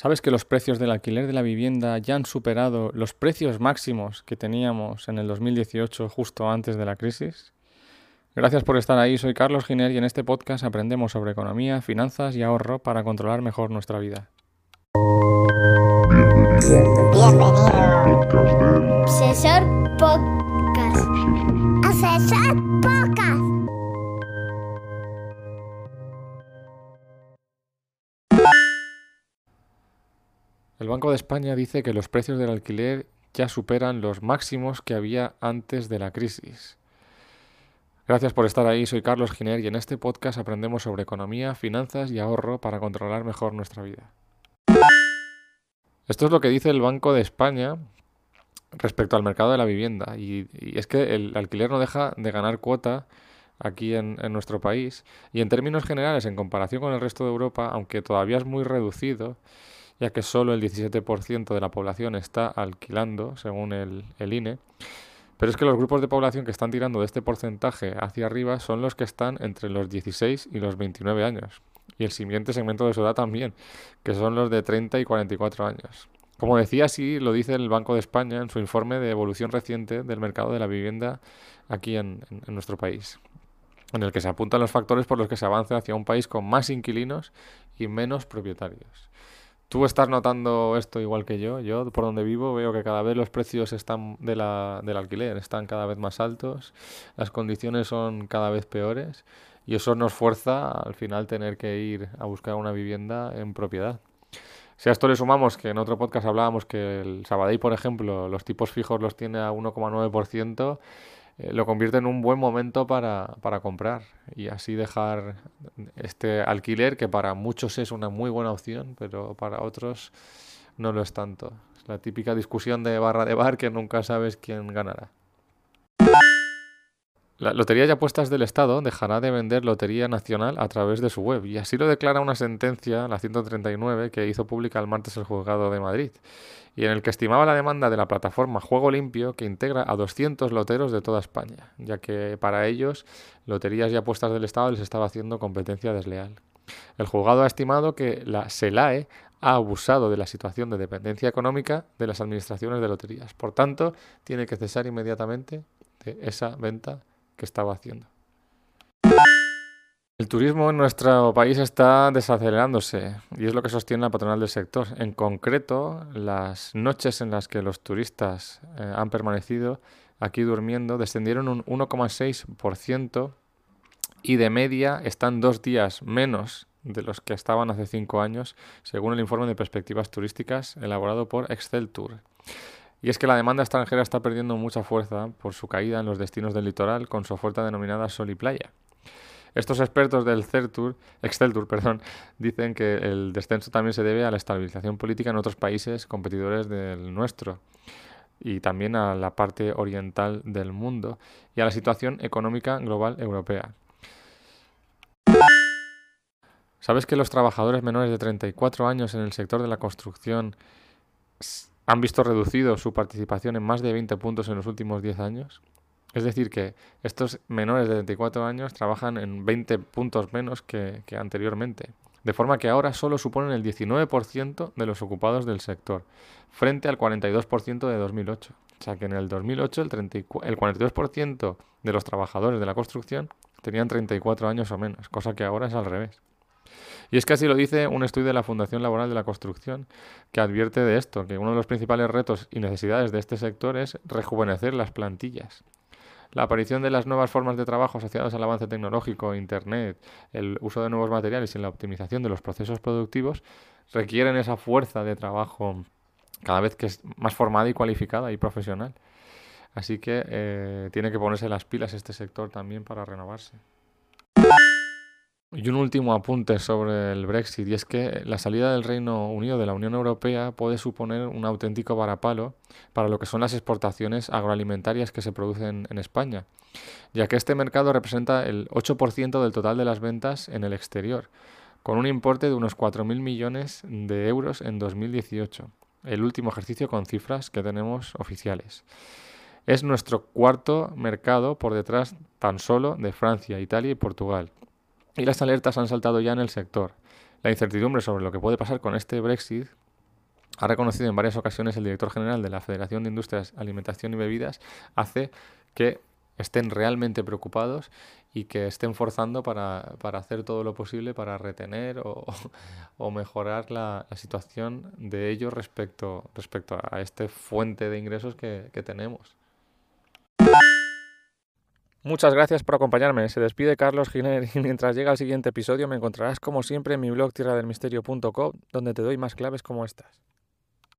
¿Sabes que los precios del alquiler de la vivienda ya han superado los precios máximos que teníamos en el 2018 justo antes de la crisis? Gracias por estar ahí, soy Carlos Giner y en este podcast aprendemos sobre economía, finanzas y ahorro para controlar mejor nuestra vida. Bienvenido. Asesor Podcast. Asesor Podcast. El Banco de España dice que los precios del alquiler ya superan los máximos que había antes de la crisis. Gracias por estar ahí, soy Carlos Giner y en este podcast aprendemos sobre economía, finanzas y ahorro para controlar mejor nuestra vida. Esto es lo que dice el Banco de España respecto al mercado de la vivienda y, es que el alquiler no deja de ganar cuota aquí en, nuestro país y en términos generales en comparación con el resto de Europa, aunque todavía es muy reducido, ya que solo el 17% de la población está alquilando, según el, INE, pero es que los grupos de población que están tirando de este porcentaje hacia arriba son los que están entre los 16 y los 29 años. Y el siguiente segmento de su edad también, que son los de 30 y 44 años. Como decía, así lo dice el Banco de España en su informe de evolución reciente del mercado de la vivienda aquí en, en nuestro país, en el que se apuntan los factores por los que se avanza hacia un país con más inquilinos y menos propietarios. Tú estás notando esto igual que yo. Yo, por donde vivo, veo que cada vez los precios están de la, del alquiler están cada vez más altos, las condiciones son cada vez peores y eso nos fuerza al final tener que ir a buscar una vivienda en propiedad. Si a esto le sumamos que en otro podcast hablábamos que el Sabadell, por ejemplo, los tipos fijos los tiene a 1,9%, eh, lo convierte en un buen momento para, para, comprar y así dejar este alquiler que para muchos es una muy buena opción, pero para otros no lo es tanto. Es la típica discusión de barra de bar que nunca sabes quién ganará. La Lotería de Apuestas del Estado dejará de vender Lotería Nacional a través de su web, y así lo declara una sentencia, la 139, que hizo pública el martes el juzgado de Madrid, y en el que estimaba la demanda de la plataforma Juego Limpio, que integra a 200 loteros de toda España, ya que para ellos Loterías y Apuestas del Estado les estaba haciendo competencia desleal. El juzgado ha estimado que la SELAE ha abusado de la situación de dependencia económica de las administraciones de loterías. Por tanto, tiene que cesar inmediatamente de esa venta que estaba haciendo. El turismo en nuestro país está desacelerándose y es lo que sostiene la patronal del sector. En concreto, las noches en las que los turistas eh, han permanecido aquí durmiendo descendieron un 1,6% y de media están dos días menos de los que estaban hace cinco años, según el informe de perspectivas turísticas elaborado por Excel Tour. Y es que la demanda extranjera está perdiendo mucha fuerza por su caída en los destinos del litoral con su oferta denominada Sol y Playa. Estos expertos del CERTUR, Exceltur perdón, dicen que el descenso también se debe a la estabilización política en otros países competidores del nuestro y también a la parte oriental del mundo y a la situación económica global europea. ¿Sabes que los trabajadores menores de 34 años en el sector de la construcción han visto reducido su participación en más de 20 puntos en los últimos 10 años? Es decir, que estos menores de 34 años trabajan en 20 puntos menos que, que anteriormente, de forma que ahora solo suponen el 19% de los ocupados del sector, frente al 42% de 2008. O sea que en el 2008 el, 30, el 42% de los trabajadores de la construcción tenían 34 años o menos, cosa que ahora es al revés. Y es que así lo dice un estudio de la Fundación Laboral de la Construcción, que advierte de esto, que uno de los principales retos y necesidades de este sector es rejuvenecer las plantillas. La aparición de las nuevas formas de trabajo asociadas al avance tecnológico, Internet, el uso de nuevos materiales y la optimización de los procesos productivos requieren esa fuerza de trabajo cada vez que es más formada y cualificada y profesional. Así que eh, tiene que ponerse las pilas este sector también para renovarse. Y un último apunte sobre el Brexit, y es que la salida del Reino Unido de la Unión Europea puede suponer un auténtico varapalo para lo que son las exportaciones agroalimentarias que se producen en España, ya que este mercado representa el 8% del total de las ventas en el exterior, con un importe de unos 4.000 millones de euros en 2018, el último ejercicio con cifras que tenemos oficiales. Es nuestro cuarto mercado por detrás tan solo de Francia, Italia y Portugal y las alertas han saltado ya en el sector. La incertidumbre sobre lo que puede pasar con este Brexit ha reconocido en varias ocasiones el director general de la Federación de Industrias Alimentación y Bebidas, hace que estén realmente preocupados y que estén forzando para, para hacer todo lo posible para retener o, mejorar la, situación de ellos respecto, respecto a este fuente de ingresos que tenemos. Muchas gracias por acompañarme. Se despide Carlos Giner y mientras llega el siguiente episodio me encontrarás como siempre en mi blog tierradelmisterio.com donde te doy más claves como estas.